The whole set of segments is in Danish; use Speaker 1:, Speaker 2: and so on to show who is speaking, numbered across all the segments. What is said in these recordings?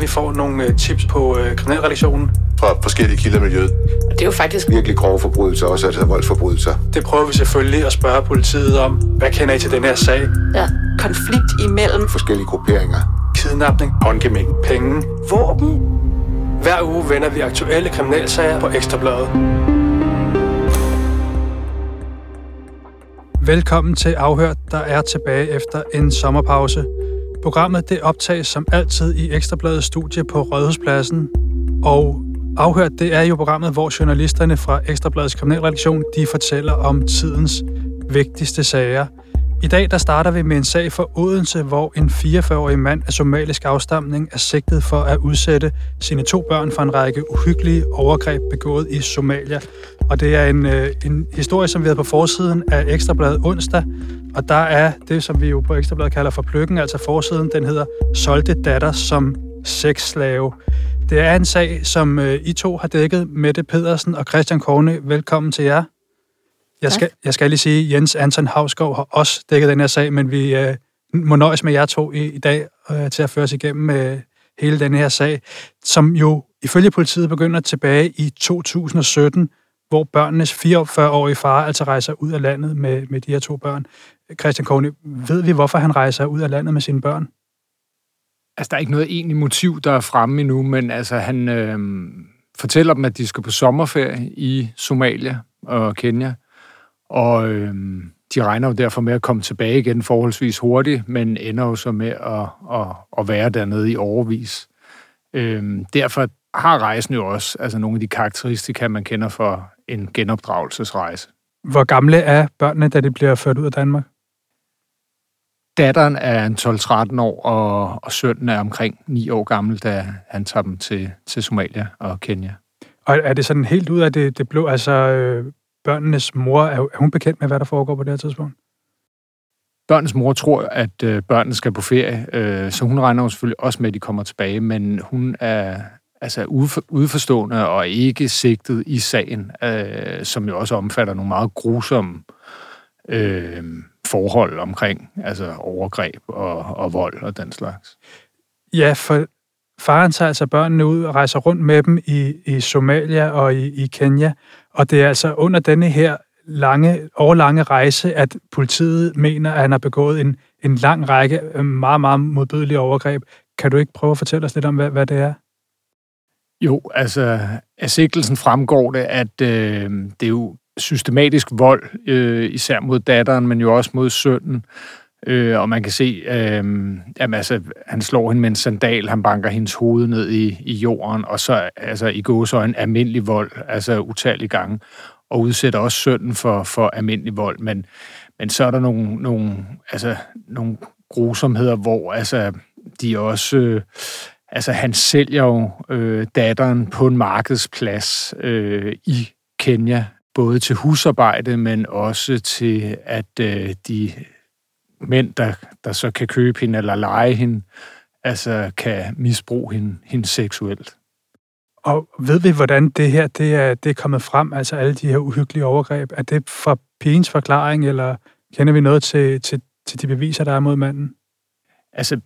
Speaker 1: Vi får nogle øh, tips på øh, kriminalredaktionen.
Speaker 2: Fra forskellige kilder i miljøet.
Speaker 3: Det er jo faktisk
Speaker 2: Virkelig grove forbrydelser, også altså voldsforbrydelser.
Speaker 1: Det prøver vi selvfølgelig at spørge politiet om. Hvad kender I til den her sag?
Speaker 3: ja, konflikt imellem
Speaker 2: Forskellige grupperinger.
Speaker 1: Kidnapning, håndgemæng, penge, våben. Hver uge vender vi aktuelle kriminalsager på Ekstrabladet. Velkommen til Afhørt, der er tilbage efter en sommerpause. Programmet det optages som altid i Ekstrabladets studie på Rådhuspladsen. Og Afhørt, det er jo programmet, hvor journalisterne fra Ekstrabladets kriminalredaktion, de fortæller om tidens vigtigste sager. I dag der starter vi med en sag for Odense, hvor en 44-årig mand af somalisk afstamning er sigtet for at udsætte sine to børn for en række uhyggelige overgreb begået i Somalia. Og det er en, øh, en historie, som vi havde på forsiden af Ekstrabladet onsdag. Og der er det, som vi jo på Ekstrabladet kalder for pløkken, altså forsiden, den hedder Solgte datter som sexslave. Det er en sag, som øh, I to har dækket, Mette Pedersen og Christian Korne. Velkommen til jer. Jeg skal, jeg skal lige sige, at Jens Anton Havskov har også dækket den her sag, men vi øh, må nøjes med jer to i, i dag øh, til at føre os igennem øh, hele den her sag, som jo ifølge politiet begynder tilbage i 2017, hvor børnenes 44-årige far altså rejser ud af landet med, med de her to børn. Christian Korne, ved vi, hvorfor han rejser ud af landet med sine børn?
Speaker 4: Altså, der er ikke noget egentlig motiv, der er fremme endnu, men altså, han øh, fortæller dem, at de skal på sommerferie i Somalia og Kenya, og øh, de regner jo derfor med at komme tilbage igen forholdsvis hurtigt, men ender jo så med at, at, at være dernede i overvis. Øh, derfor har rejsen jo også altså nogle af de karakteristika, man kender for en genopdragelsesrejse.
Speaker 1: Hvor gamle er børnene, da de bliver ført ud af Danmark?
Speaker 4: Datteren er en 12-13 år, og, og sønnen er omkring 9 år gammel, da han tager dem til, til Somalia og Kenya.
Speaker 1: Og er det sådan helt ud af det, det blå, altså øh, børnenes mor, er, er hun bekendt med, hvad der foregår på det her tidspunkt?
Speaker 4: Børnenes mor tror, at øh, børnene skal på ferie, øh, så hun regner jo selvfølgelig også med, at de kommer tilbage, men hun er altså udfor, udforstående og ikke sigtet i sagen, øh, som jo også omfatter nogle meget grusomme øh, forhold omkring altså overgreb og, og vold og den slags.
Speaker 1: Ja, for faren tager altså børnene ud og rejser rundt med dem i, i Somalia og i, i Kenya, og det er altså under denne her lange, årlange rejse, at politiet mener, at han har begået en, en lang række øh, meget, meget modbydelige overgreb. Kan du ikke prøve at fortælle os lidt om, hvad, hvad det er?
Speaker 4: Jo, altså af sigtelsen fremgår det, at øh, det er jo systematisk vold, øh, især mod datteren, men jo også mod sønnen. Øh, og man kan se, øh, at altså, han slår hende med en sandal, han banker hendes hoved ned i, i jorden, og så altså, i gåsøjne almindelig vold, altså utallige gange, og udsætter også sønnen for, for almindelig vold. Men, men så er der nogle, nogle, altså, nogle grusomheder, hvor altså, de også... Øh, altså, han sælger jo øh, datteren på en markedsplads øh, i Kenya, både til husarbejde, men også til, at øh, de mænd, der, der så kan købe hende eller lege hende, altså kan misbruge hende, hende seksuelt.
Speaker 1: Og ved vi, hvordan det her det er, det er kommet frem, altså alle de her uhyggelige overgreb? Er det fra pigens forklaring, eller kender vi noget til, til, til de beviser, der er mod manden?
Speaker 4: Altså,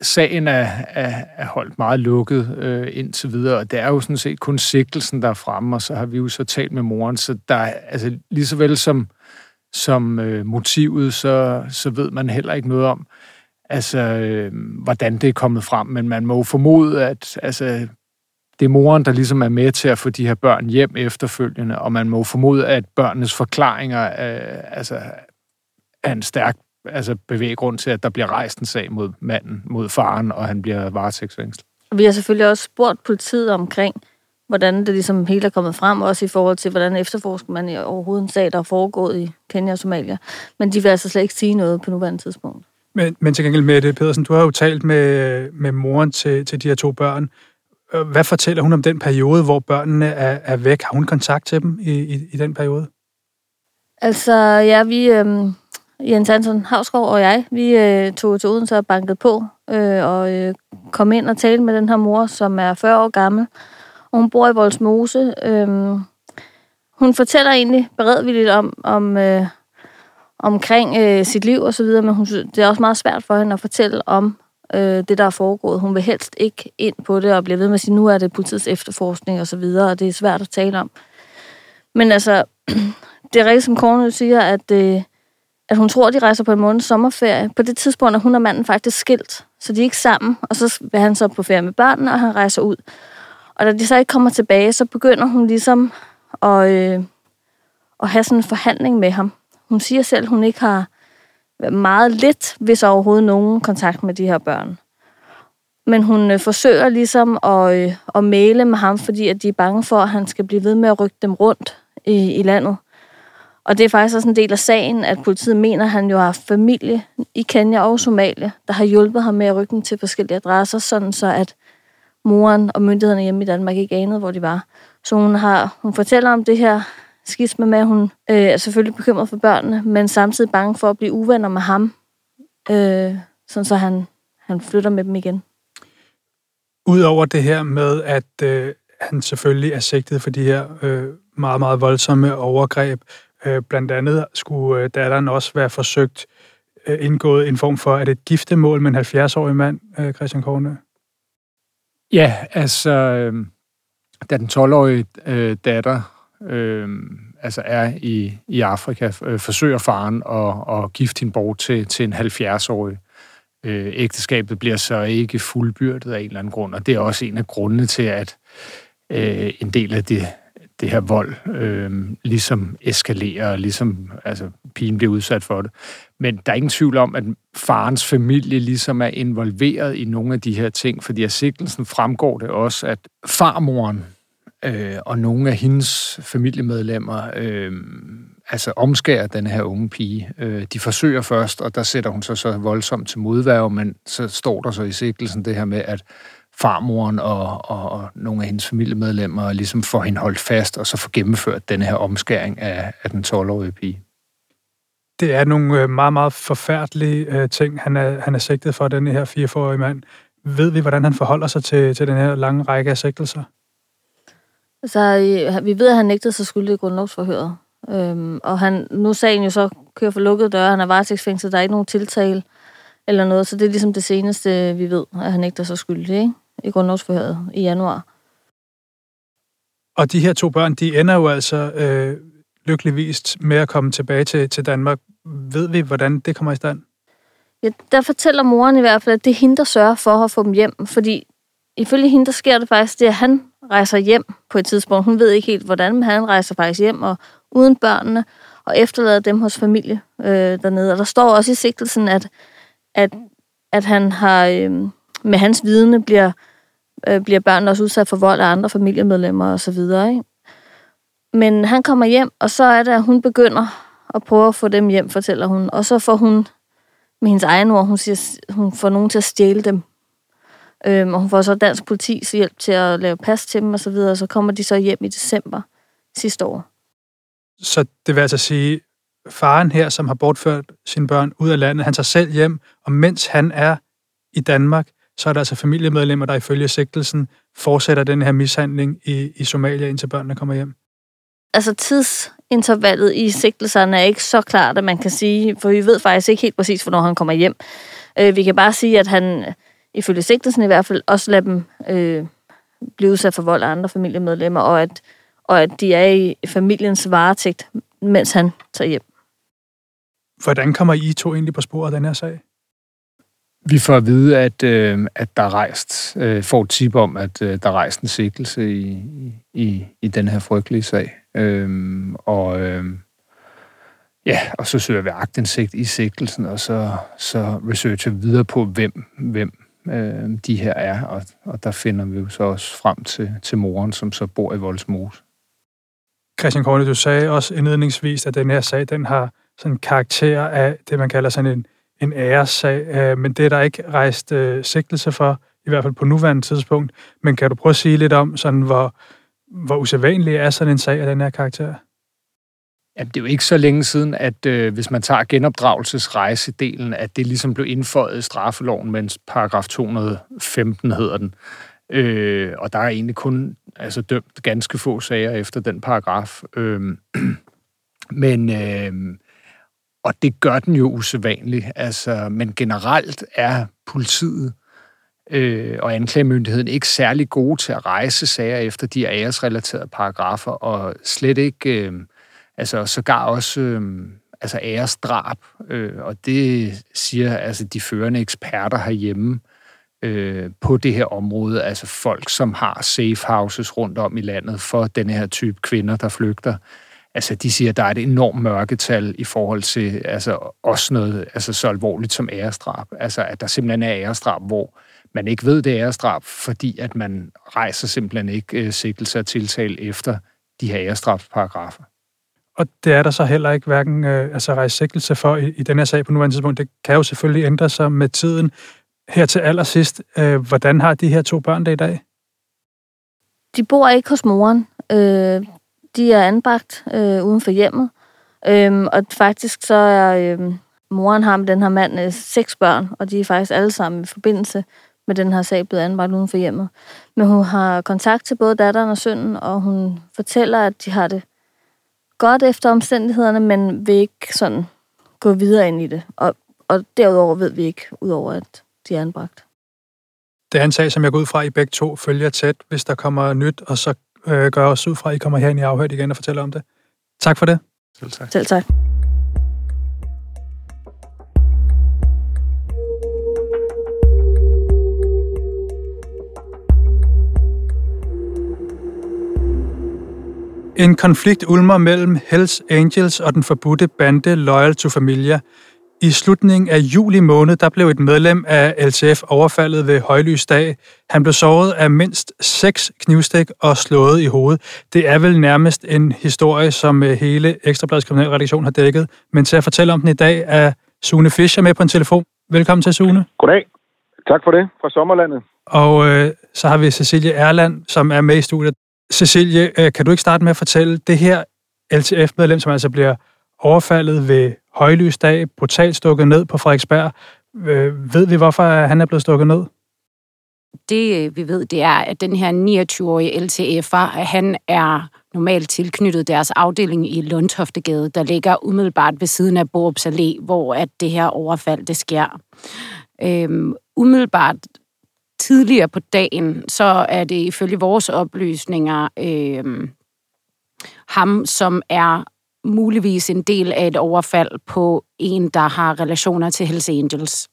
Speaker 4: sagen er, er, er holdt meget lukket øh, indtil videre, og det er jo sådan set kun sigtelsen, der er fremme, og så har vi jo så talt med moren, så der er, altså lige så vel som, som øh, motivet, så, så ved man heller ikke noget om, altså, øh, hvordan det er kommet frem, men man må jo formode, at altså, det er moren, der ligesom er med til at få de her børn hjem efterfølgende, og man må jo formode, at børnenes forklaringer øh, altså, er en stærk altså bevæggrund til, at der bliver rejst en sag mod manden, mod faren, og han bliver varetægtsfængslet.
Speaker 5: Vi har selvfølgelig også spurgt politiet omkring, hvordan det ligesom helt er kommet frem, også i forhold til, hvordan efterforsker man i overhovedet en sag, der er foregået i Kenya og Somalia. Men de vil altså slet ikke sige noget på nuværende tidspunkt.
Speaker 1: Men, men til gengæld med det, Pedersen, du har jo talt med, med moren til, til de her to børn. Øh, Hvad fortæller hun om den periode, hvor børnene er, er væk? Har hun kontakt til dem i, i, i den periode?
Speaker 5: Altså, ja, vi, øhm, Jens Hansen Havsgaard og jeg, vi øh, tog til Odense og bankede på, øh, og øh, kom ind og talte med den her mor, som er 40 år gammel, og hun bor i Voldsmose. Øhm, hun fortæller egentlig beredvilligt om, om øh, omkring øh, sit liv og så videre, men hun, det er også meget svært for hende at fortælle om øh, det der er foregået. Hun vil helst ikke ind på det og bliver ved med at sige, nu er det politiets efterforskning og så videre, og det er svært at tale om. Men altså, det er rigtigt, som Kornø siger, at, øh, at hun tror, at de rejser på en måneds sommerferie. På det tidspunkt er hun og manden faktisk skilt, så de er ikke sammen, og så vil han så på ferie med børnene, og han rejser ud. Og da de så ikke kommer tilbage, så begynder hun ligesom at, øh, at have sådan en forhandling med ham. Hun siger selv, at hun ikke har meget lidt, hvis overhovedet nogen kontakt med de her børn. Men hun øh, forsøger ligesom at, øh, at male med ham, fordi at de er bange for, at han skal blive ved med at rykke dem rundt i, i landet. Og det er faktisk også en del af sagen, at politiet mener, at han jo har familie i Kenya og Somalia, der har hjulpet ham med at rykke dem til forskellige adresser, sådan så at moren og myndighederne hjemme i Danmark ikke anede, hvor de var. Så hun, har, hun fortæller om det her skisme med, at hun øh, er selvfølgelig bekymret for børnene, men samtidig bange for at blive uvenner med ham, øh, sådan så han, han flytter med dem igen.
Speaker 1: Udover det her med, at øh, han selvfølgelig er sigtet for de her øh, meget, meget voldsomme overgreb, øh, blandt andet skulle øh, datteren også være forsøgt øh, indgået en form for, at et giftemål med en 70-årig mand, øh, Christian Kornø?
Speaker 4: Ja, altså, øh, da den 12-årige øh, datter øh, altså er i, i Afrika, øh, forsøger faren at, at gifte hende bort til, til en 70-årig. Øh, ægteskabet bliver så ikke fuldbyrdet af en eller anden grund, og det er også en af grundene til, at øh, en del af det, det her vold øh, ligesom eskalerer, ligesom altså, pigen bliver udsat for det. Men der er ingen tvivl om, at farens familie ligesom er involveret i nogle af de her ting, fordi af sigtelsen fremgår det også, at farmoren øh, og nogle af hendes familiemedlemmer øh, altså omskærer den her unge pige. Øh, de forsøger først, og der sætter hun sig så voldsomt til modværge, men så står der så i sigtelsen det her med, at farmoren og, og, og nogle af hendes familiemedlemmer ligesom får hende holdt fast, og så får gennemført den her omskæring af, af den 12-årige pige.
Speaker 1: Det er nogle øh, meget, meget forfærdelige øh, ting, han er, han er sigtet for, den her 44-årige mand. Ved vi, hvordan han forholder sig til, til den her lange række af sigtelser?
Speaker 5: Så øh, vi ved, at han nægtede sig skyldig i grundlovsforhøret. Øhm, og han, nu sagen jo så kører for lukkede døre, han er varetægtsfængslet, der er ikke nogen tiltale eller noget, så det er ligesom det seneste, vi ved, at han nægter sig skyldig ikke? I grundlovsforhøret i januar.
Speaker 1: Og de her to børn, de ender jo altså øh, lykkeligvis med at komme tilbage til, til Danmark. Ved vi, hvordan det kommer i stand?
Speaker 5: Ja, der fortæller moren i hvert fald, at det er hende, der sørger for at få dem hjem, fordi ifølge hende, der sker det faktisk det, at han rejser hjem på et tidspunkt. Hun ved ikke helt, hvordan, men han rejser faktisk hjem og uden børnene, og efterlader dem hos familie øh, dernede. Og der står også i sigtelsen, at, at, at han har, øh, med hans vidne bliver, øh, bliver børnene også udsat for vold af andre familiemedlemmer og så videre. Ikke? Men han kommer hjem, og så er det, at hun begynder at prøve at få dem hjem, fortæller hun. Og så får hun, med hendes egen ord, hun, siger, hun får nogen til at stjæle dem. Øhm, og hun får så dansk politis hjælp til at lave pas til dem og så videre, og så kommer de så hjem i december sidste år.
Speaker 1: Så det vil altså sige, faren her, som har bortført sine børn ud af landet, han tager selv hjem, og mens han er i Danmark, så er der altså familiemedlemmer, der ifølge sigtelsen fortsætter den her mishandling i, i Somalia, indtil børnene kommer hjem.
Speaker 5: Altså tidsintervallet i sigtelserne er ikke så klart, at man kan sige, for vi ved faktisk ikke helt præcis, hvornår han kommer hjem. Øh, vi kan bare sige, at han ifølge sigtelsen i hvert fald, også lade dem øh, blive udsat for vold af andre familiemedlemmer, og at, og at de er i familiens varetægt, mens han tager hjem.
Speaker 1: Hvordan kommer I to egentlig på sporet af den her sag?
Speaker 4: Vi får at vide, at, øh, at der er rejst, øh, får et tip om, at øh, der er rejst en sigtelse i, i, i den her frygtelige sag. Øh, og, øh, ja, og så søger vi agtindsigt i sigtelsen, og så, så researcher vi videre på, hvem, hvem øh, de her er, og, og der finder vi jo så også frem til, til moren, som så bor i Voldsmose.
Speaker 1: Christian Korte, du sagde også indledningsvis, at den her sag, den har sådan en karakter af det, man kalder sådan en, en æressag, øh, men det er der ikke rejst øh, sigtelse for, i hvert fald på nuværende tidspunkt. Men kan du prøve at sige lidt om, sådan, hvor, hvor usædvanlig er sådan en sag af den her karakter?
Speaker 4: Ja, det er jo ikke så længe siden, at øh, hvis man tager genopdragelsesrejsedelen, at det ligesom blev indføjet i straffeloven, mens paragraf 215 hedder den. Øh, og der er egentlig kun altså, dømt ganske få sager efter den paragraf. Øh, men, øh, og det gør den jo usædvanligt. Altså, men generelt er politiet øh, og anklagemyndigheden ikke særlig gode til at rejse sager efter de æresrelaterede paragrafer, og slet ikke, øh, altså sågar også øh, altså æresdrab, øh, og det siger altså de førende eksperter herhjemme øh, på det her område, altså folk, som har safe houses rundt om i landet for denne her type kvinder, der flygter, altså de siger, at der er et enormt mørketal i forhold til altså også noget altså så alvorligt som æresdrab. Altså at der simpelthen er æresdrab, hvor man ikke ved, det er æresdrab, fordi at man rejser simpelthen ikke øh, sigtelse og tiltale efter de her æresdrabsparagrafer.
Speaker 1: Og det er der så heller ikke hverken øh, altså rejse sigtelse for i, i den her sag på nuværende tidspunkt. Det kan jo selvfølgelig ændre sig med tiden. Her til allersidst, øh, hvordan har de her to børn det i dag?
Speaker 5: De bor ikke hos moren. Øh, de er anbragt øh, uden for hjemmet. Øhm, og faktisk så er øh, moren har med den her mand øh, seks børn, og de er faktisk alle sammen i forbindelse med den her sag blevet anbragt uden for hjemmet. Men hun har kontakt til både datteren og sønnen, og hun fortæller, at de har det godt efter omstændighederne, men vil ikke sådan gå videre ind i det. Og, og derudover ved vi ikke, udover at de er anbragt.
Speaker 1: Det er en sag, som jeg går ud fra, at I begge to følger tæt, hvis der kommer nyt, og så øh, gør os ud fra, at I kommer herind i afhørt igen og fortæller om det. Tak for det.
Speaker 4: Selv tak.
Speaker 5: Selv tak.
Speaker 1: En konflikt ulmer mellem Hells Angels og den forbudte bande Loyal to Familia. I slutningen af juli måned, der blev et medlem af LTF overfaldet ved højlysdag. Han blev såret af mindst seks knivstik og slået i hovedet. Det er vel nærmest en historie, som øh, hele Ekstrabladets kriminalredaktion har dækket. Men til at fortælle om den i dag er Sune Fischer med på en telefon. Velkommen til, Sune.
Speaker 6: Goddag. Tak for det fra Sommerlandet.
Speaker 1: Og øh, så har vi Cecilie Erland, som er med i studiet. Cecilie, øh, kan du ikke starte med at fortælle det her LTF-medlem, som altså bliver overfaldet ved højlysdag, brutalt stukket ned på Frederiksberg. Øh, ved vi, hvorfor han er blevet stukket ned?
Speaker 7: Det øh, vi ved, det er, at den her 29-årige LTF'er, han er normalt tilknyttet deres afdeling i Lundtoftegade, der ligger umiddelbart ved siden af Borups Allé, hvor at det her overfald det sker. Øhm, umiddelbart tidligere på dagen, så er det ifølge vores oplysninger øhm, ham, som er muligvis en del af et overfald på en, der har relationer til Hells Angels.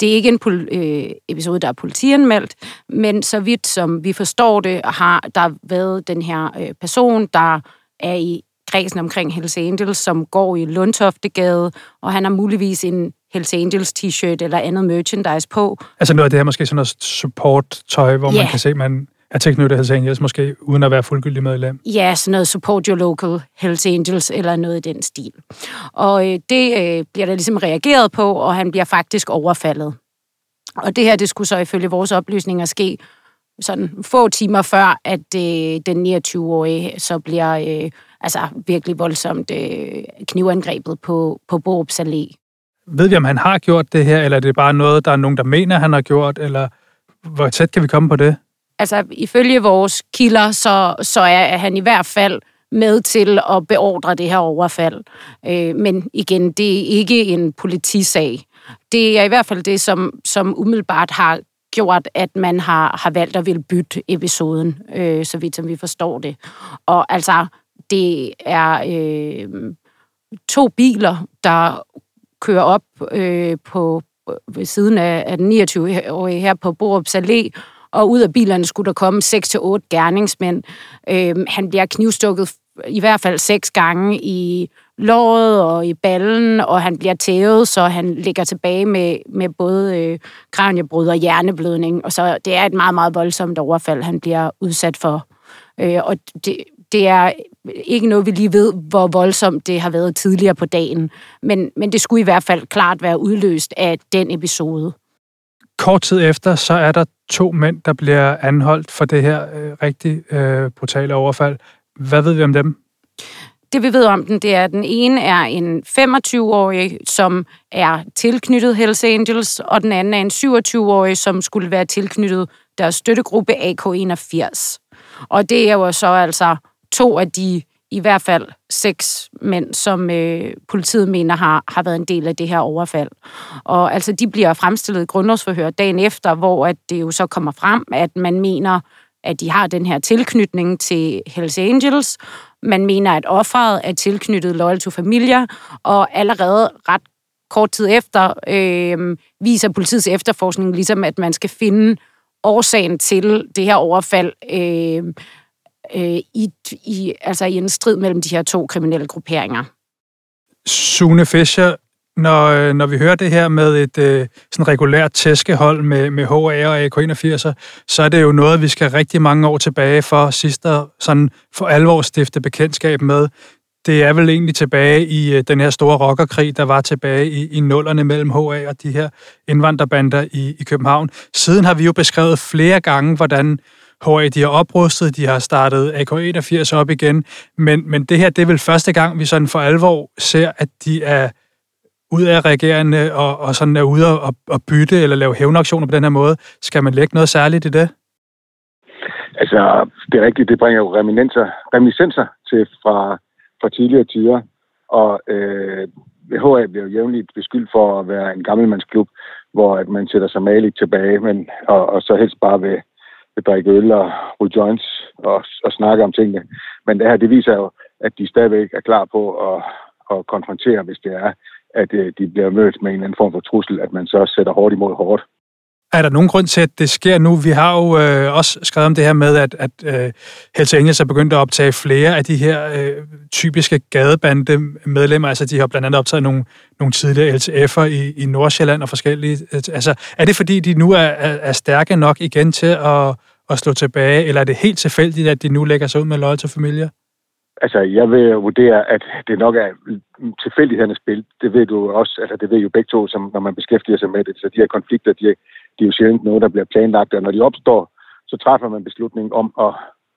Speaker 7: Det er ikke en øh, episode, der er politianmeldt, men så vidt som vi forstår det, har der været den her øh, person, der er i kredsen omkring Hells Angels, som går i Lundtoftegade, og han har muligvis en Hells Angels t-shirt eller andet merchandise på.
Speaker 1: Altså noget af det her måske sådan noget support-tøj, hvor
Speaker 7: Ja.
Speaker 1: man kan se, man er tilknyttet Hells Angels, måske uden at være fuldgyldig medlem.
Speaker 7: Ja, sådan noget support your local Hells Angels eller noget i den stil. Og øh, det øh, bliver der ligesom reageret på, og han bliver faktisk overfaldet. Og det her, det skulle så ifølge vores oplysninger ske sådan få timer før, at øh, den 29-årige så bliver øh, altså virkelig voldsomt øh, knivangrebet på, på Borups Allé.
Speaker 1: Ved vi, om han har gjort det her, eller er det bare noget, der er nogen, der mener, han har gjort, eller hvor tæt kan vi komme på det?
Speaker 7: Altså ifølge vores kilder, så, så er han i hvert fald med til at beordre det her overfald. Øh, men igen, det er ikke en politisag. Det er i hvert fald det, som, som umiddelbart har gjort, at man har, har valgt at ville bytte episoden, øh, så vidt som vi forstår det. Og altså, det er øh, to biler, der kører op øh, på øh, ved siden af, af den 29-årige her på Borups Allé, og ud af bilerne skulle der komme 6-8 gerningsmænd. Øh, han bliver knivstukket i hvert fald seks gange i låret og i ballen, og han bliver tævet, så han ligger tilbage med, med både øh, kranjebrud og hjerneblødning. Og så det er et meget, meget voldsomt overfald, han bliver udsat for. Øh, og det, det er ikke noget, vi lige ved, hvor voldsomt det har været tidligere på dagen. Men, men det skulle i hvert fald klart være udløst af den episode.
Speaker 1: Kort tid efter, så er der to mænd, der bliver anholdt for det her øh, rigtig øh, brutale overfald. Hvad ved vi om dem?
Speaker 7: Det vi ved om den, det er, at den ene er en 25-årig, som er tilknyttet Hells Angels, og den anden er en 27-årig, som skulle være tilknyttet deres støttegruppe AK81. Og det er jo så altså to af de i hvert fald seks mænd, som øh, politiet mener har, har været en del af det her overfald. Og altså, de bliver fremstillet i grundlovsforhør dagen efter, hvor at det jo så kommer frem, at man mener, at de har den her tilknytning til Hells Angels. Man mener, at offeret er tilknyttet Loyal to Familia, og allerede ret kort tid efter øh, viser politiets efterforskning ligesom, at man skal finde årsagen til det her overfald øh, øh, i, i, altså i en strid mellem de her to kriminelle grupperinger.
Speaker 1: Sune Fischer, når, øh, når vi hører det her med et øh, sådan regulært tæskehold med, med HA og AK81, så er det jo noget, vi skal rigtig mange år tilbage for sidst at sådan for alvor stifte bekendtskab med. Det er vel egentlig tilbage i øh, den her store rockerkrig, der var tilbage i, i nullerne mellem HA og de her indvandrerbander i, i København. Siden har vi jo beskrevet flere gange, hvordan HA de har oprustet, de har startet AK81 op igen, men, men det her det er vel første gang, vi sådan for alvor ser, at de er ud af regerende og, og sådan er ude og, og bytte eller lave hævnaktioner på den her måde. Skal man lægge noget særligt i det?
Speaker 6: Altså, det er rigtigt, det bringer jo reminiscenser til fra fra tidligere tider. Og øh, HA bliver jo jævnligt beskyldt for at være en gammelmandsklub, hvor at man sætter sig maligt tilbage, men, og, og så helst bare vil, vil drikke øl og ryge joints og, og snakke om tingene. Men det her, det viser jo, at de stadigvæk er klar på at, at konfrontere, hvis det er, at øh, de bliver mødt med en eller anden form for trussel, at man så sætter hårdt imod hårdt.
Speaker 1: Er der nogen grund til, at det sker nu? Vi har jo øh, også skrevet om det her med, at, at øh, Hells Angels er begyndt at optage flere af de her øh, typiske gadebande medlemmer. Altså, de har blandt andet optaget nogle, nogle tidligere LTF'er i, i Nordsjælland og forskellige. Øh, altså, er det fordi, de nu er, er, er stærke nok igen til at, at slå tilbage, eller er det helt tilfældigt, at de nu lægger sig ud med Loyal til Familia?
Speaker 6: Altså, jeg vil vurdere, at det nok er tilfældighedernes spil. Det ved du også, altså det ved jo begge to, som, når man beskæftiger sig med det. Så de her konflikter, de, de er jo sjældent noget, der bliver planlagt, og når de opstår, så træffer man beslutningen om at,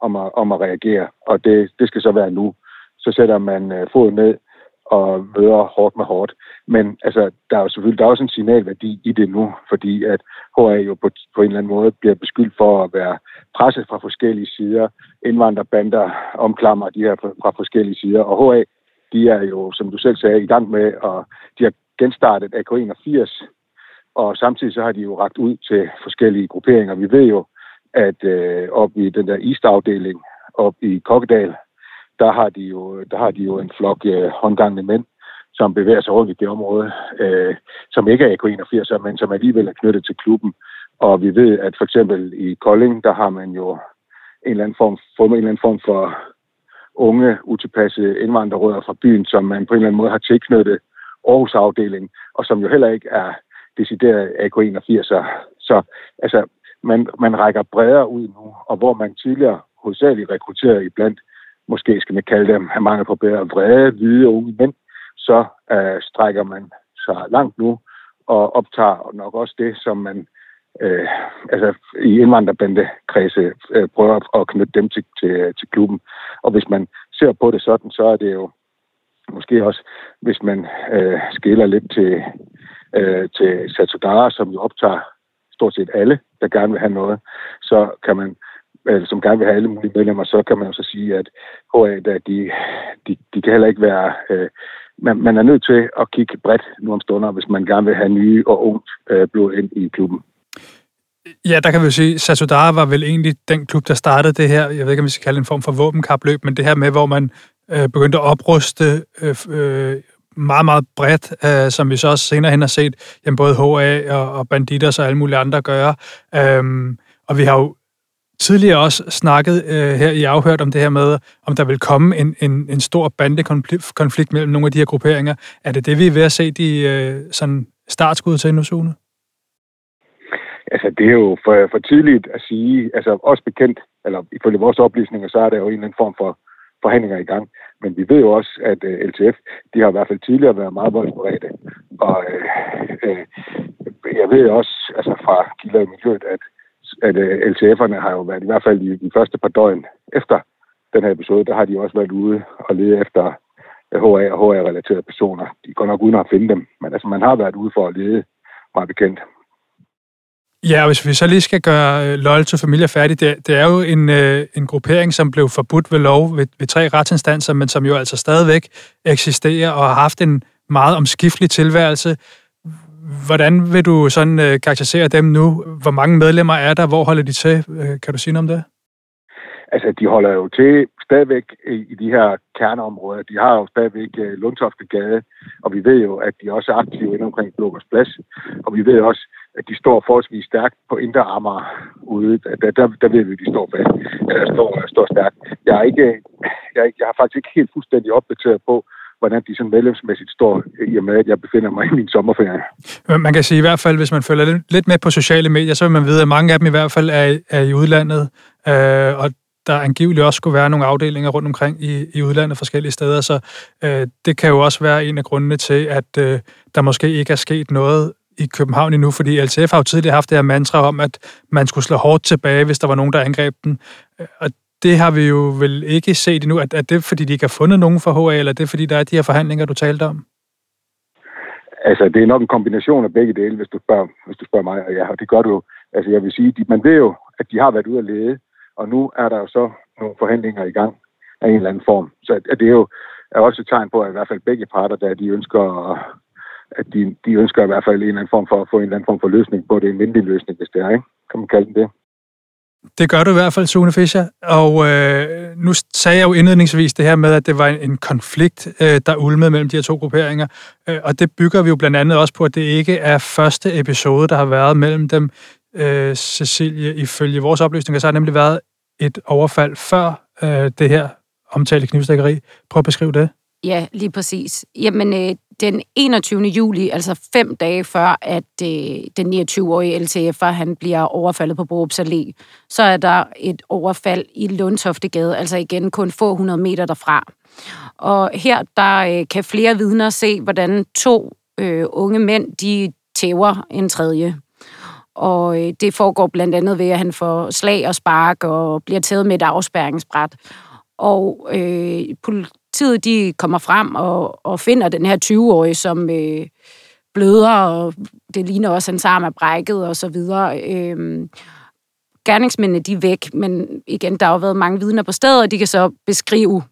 Speaker 6: om at, om at reagere, og det, det skal så være nu. Så sætter man øh, foden ned og møder hårdt med hårdt. Men altså, der er jo selvfølgelig der er også en signalværdi i det nu, fordi at HA jo på, på en eller anden måde bliver beskyldt for at være presset fra forskellige sider. Indvandrerbander omklammer de her fra forskellige sider, og HA, de er jo, som du selv sagde, i gang med, og de har genstartet AK81, og samtidig så har de jo ragt ud til forskellige grupperinger. Vi ved jo, at øh, op i den der East-afdeling, op i Kokkedal, der har de jo, der har de jo en flok øh, håndgangende mænd, som bevæger sig rundt i det område, øh, som ikke er AK81, men som alligevel er knyttet til klubben. Og vi ved, at for eksempel i Kolding, der har man jo en eller anden form, fået en eller anden form for unge, utilpassede indvandrerrødder fra byen, som man på en eller anden måde har tilknyttet Aarhus afdeling, og som jo heller ikke er decideret AK81'er. Så altså, man, man rækker bredere ud nu, og hvor man tidligere hovedsageligt rekrutterede blandt, måske skal man kalde dem, have mange på bedre vrede, hvide unge mænd, så øh, strækker man så langt nu og optager nok også det, som man øh, altså i indvandrerbandekredse øh, prøver at knytte dem til, til, til klubben. Og hvis man ser på det sådan, så er det jo måske også, hvis man øh, skiller lidt til, øh, til Satodara, som jo optager stort set alle, der gerne vil have noget, så kan man eller som gerne vil have alle mulige medlemmer, så kan man jo så sige, at HA, der, de, de, de kan heller ikke være... Øh, man, man er nødt til at kigge bredt nu om stunder, hvis man gerne vil have nye og ungt øh, blod ind i klubben.
Speaker 1: Ja, der kan vi jo sige, Satudara var vel egentlig den klub, der startede det her, jeg ved ikke, om vi skal kalde det en form for våbenkapløb, men det her med, hvor man øh, begyndte at opruste øh, øh, meget, meget bredt, øh, som vi så også senere hen har set, jamen både HA og, og Banditers og alle mulige andre gøre. Øh, og vi har jo tidligere også snakket øh, her i afhørt om det her med, om der vil komme en, en, en stor bandekonflikt mellem nogle af de her grupperinger. Er det det, vi er ved at se de øh, sådan startskud til nu, Sune?
Speaker 6: Altså, det er jo for, for tidligt at sige, altså også bekendt, eller ifølge vores oplysninger, så er der jo en eller anden form for forhandlinger i gang. Men vi ved jo også, at uh, øh, LTF, de har i hvert fald tidligere været meget voldsberedte. Og uh, uh, jeg ved også, altså fra kilder i miljøet, at, at øh, uh, LTF'erne har jo været i hvert fald i de første par døgn efter den her episode, der har de også været ude og lede efter øh, HA og HA-relaterede personer. De går nok uden at finde dem, men altså man har været ude for at lede meget bekendt.
Speaker 1: Ja, og hvis vi så lige skal gøre øh, Loyal to Familia færdig, det, det er jo en, øh, en gruppering, som blev forbudt ved lov ved, ved tre retsinstanser, men som jo altså stadigvæk eksisterer og har haft en meget omskiftelig tilværelse. Hvordan vil du sådan øh, karakterisere dem nu? Hvor mange medlemmer er der? Hvor holder de til? Øh, kan du sige noget om det?
Speaker 6: Altså, de holder jo til stadigvæk i, i de her kerneområder. De har jo stadigvæk uh, Lundtofte Gade, og vi ved jo, at de også er aktive inde omkring Blågårds Plads. Og vi ved også, at de står forholdsvis stærkt på Indre Amager ude. Der, der, der ved vi, at de står fast. Eller står, står stærkt. Jeg, er ikke, jeg, jeg har faktisk ikke helt fuldstændig opdateret på, hvordan de sådan medlemsmæssigt står, øh, i og med, at jeg befinder mig i min sommerferie.
Speaker 1: Øh, man kan sige i hvert fald, hvis man følger lidt med på sociale medier, så vil man vide, at mange af dem i hvert fald er, er i udlandet, øh, og der angiveligt også skulle være nogle afdelinger rundt omkring i, i udlandet forskellige steder, så øh, det kan jo også være en af grundene til, at øh, der måske ikke er sket noget i København endnu, fordi LTF har jo tidligere haft det her mantra om, at man skulle slå hårdt tilbage, hvis der var nogen, der angreb den. Øh, og det har vi jo vel ikke set endnu. Er, er det, fordi de ikke har fundet nogen for HA, eller er det, fordi der er de her forhandlinger, du talte om?
Speaker 6: Altså, det er nok en kombination af begge dele, hvis du spørger, hvis du spørger mig. Og ja, det gør du jo. Altså, jeg vil sige, de, man ved jo, at de har været ude at lede, og nu er der jo så nogle forhandlinger i gang af en eller anden form. Så at det er jo er også et tegn på, at i hvert fald begge parter, der de ønsker, at de, de ønsker i hvert fald en eller anden form for at få en eller anden form for løsning på det, en vindelig løsning, hvis det er, ikke? Kan man kalde det
Speaker 1: det gør du i hvert fald, Sune Fischer. Og øh, nu sagde jeg jo indledningsvis det her med, at det var en, en konflikt, øh, der ulmede mellem de her to grupperinger. Øh, og det bygger vi jo blandt andet også på, at det ikke er første episode, der har været mellem dem. Øh, Cecilie, ifølge vores oplysninger, så har nemlig været et overfald før øh, det her omtalte knivstikkeri. Prøv at beskrive det.
Speaker 7: Ja, lige præcis. Jamen, øh, den 21. juli, altså fem dage før, at øh, den 29-årige LTF'er, han bliver overfaldet på Borups Allé, så er der et overfald i Lundtoftegade, altså igen kun få hundrede meter derfra. Og her, der øh, kan flere vidner se, hvordan to øh, unge mænd, de tæver en tredje. Og øh, det foregår blandt andet ved, at han får slag og spark og bliver taget med et afspærringsbræt. Og øh, politiet de kommer frem og, og finder den her 20-årige, som øh, bløder, og det ligner også, at hans arm er brækket og så videre. Øh, gerningsmændene de er væk, men igen, der har jo været mange vidner på stedet, og de kan så beskrive,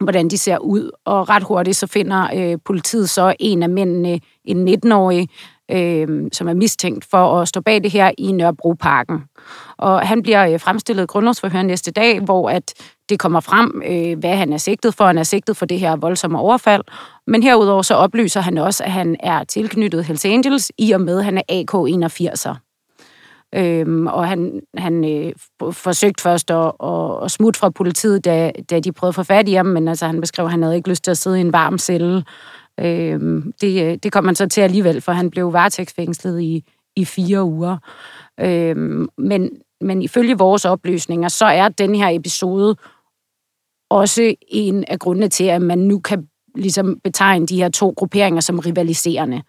Speaker 7: hvordan de ser ud. Og ret hurtigt så finder øh, politiet så en af mændene, en 19-årig, øh, som er mistænkt for at stå bag det her i Nørrebroparken. Og han bliver øh, fremstillet grundlovsforhør næste dag, hvor at det kommer frem, øh, hvad han er sigtet for. Han er sigtet for det her voldsomme overfald. Men herudover så oplyser han også, at han er tilknyttet Hells Angels, i og med, at han er AK-81'er. Øhm, og han, han øh, forsøgte først at, at, at smutte fra politiet, da, da de prøvede at få fat i ham, men altså, han beskrev, at han havde ikke lyst til at sidde i en varm celle. Øhm, øh, det, det kom man så til alligevel, for han blev varetægtsfængslet i, i fire uger. Øh, men, men ifølge vores oplysninger, så er den her episode også en af grundene til, at man nu kan ligesom betegne de her to grupperinger som rivaliserende.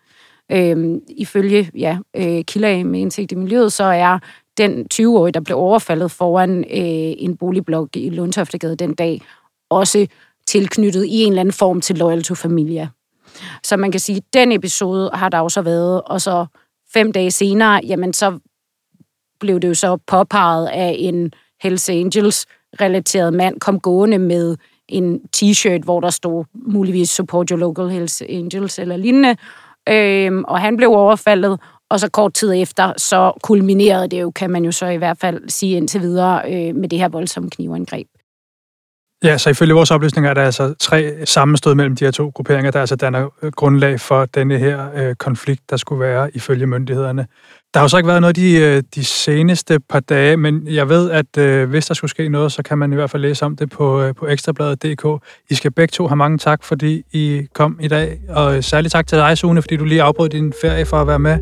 Speaker 7: Øhm, ifølge ja, øh, kilder med indsigt i miljøet, så er den 20-årige, der blev overfaldet foran øh, en boligblok i Lundtoftegade den dag, også tilknyttet i en eller anden form til Loyal to Familia. Så man kan sige, at den episode har der jo så været, og så fem dage senere, jamen så blev det jo så påpeget af en Hells Angels relateret mand kom gående med en t-shirt, hvor der stod muligvis Support Your Local Hells Angels eller lignende. Øhm, og han blev overfaldet, og så kort tid efter, så kulminerede det jo, kan man jo så i hvert fald sige indtil videre, øh, med det her voldsomme knivangreb.
Speaker 1: Ja, så ifølge vores oplysninger er der altså tre sammenstød mellem de her to grupperinger, der altså danner øh, grundlag for denne her øh, konflikt, der skulle være ifølge myndighederne. Der har jo så ikke været noget de, øh, de seneste par dage, men jeg ved, at øh, hvis der skulle ske noget, så kan man i hvert fald læse om det på, øh, på ekstrabladet.dk. I skal begge to have mange tak, fordi I kom i dag, og særligt tak til dig, Sune, fordi du lige afbrød din ferie for at være med.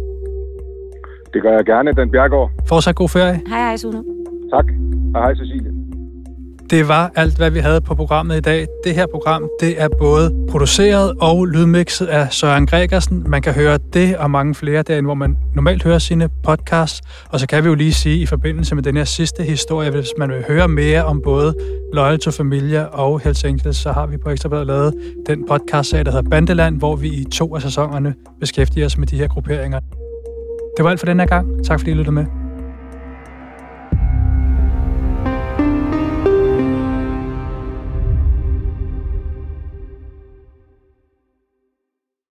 Speaker 6: Det gør jeg gerne, Den Bjergård.
Speaker 1: Fortsat god ferie.
Speaker 7: Hej, hej, Sune.
Speaker 6: Tak, og hej, Cecilie.
Speaker 1: Det var alt, hvad vi havde på programmet i dag. Det her program, det er både produceret og lydmixet af Søren Gregersen. Man kan høre det og mange flere derinde, hvor man normalt hører sine podcasts. Og så kan vi jo lige sige i forbindelse med den her sidste historie, hvis man vil høre mere om både Loyal to Familia og Hells Angels, så har vi på Ekstrabladet lavet den podcast der hedder Bandeland, hvor vi i to af sæsonerne beskæftiger os med de her grupperinger. Det var alt for den her gang. Tak fordi I lyttede med.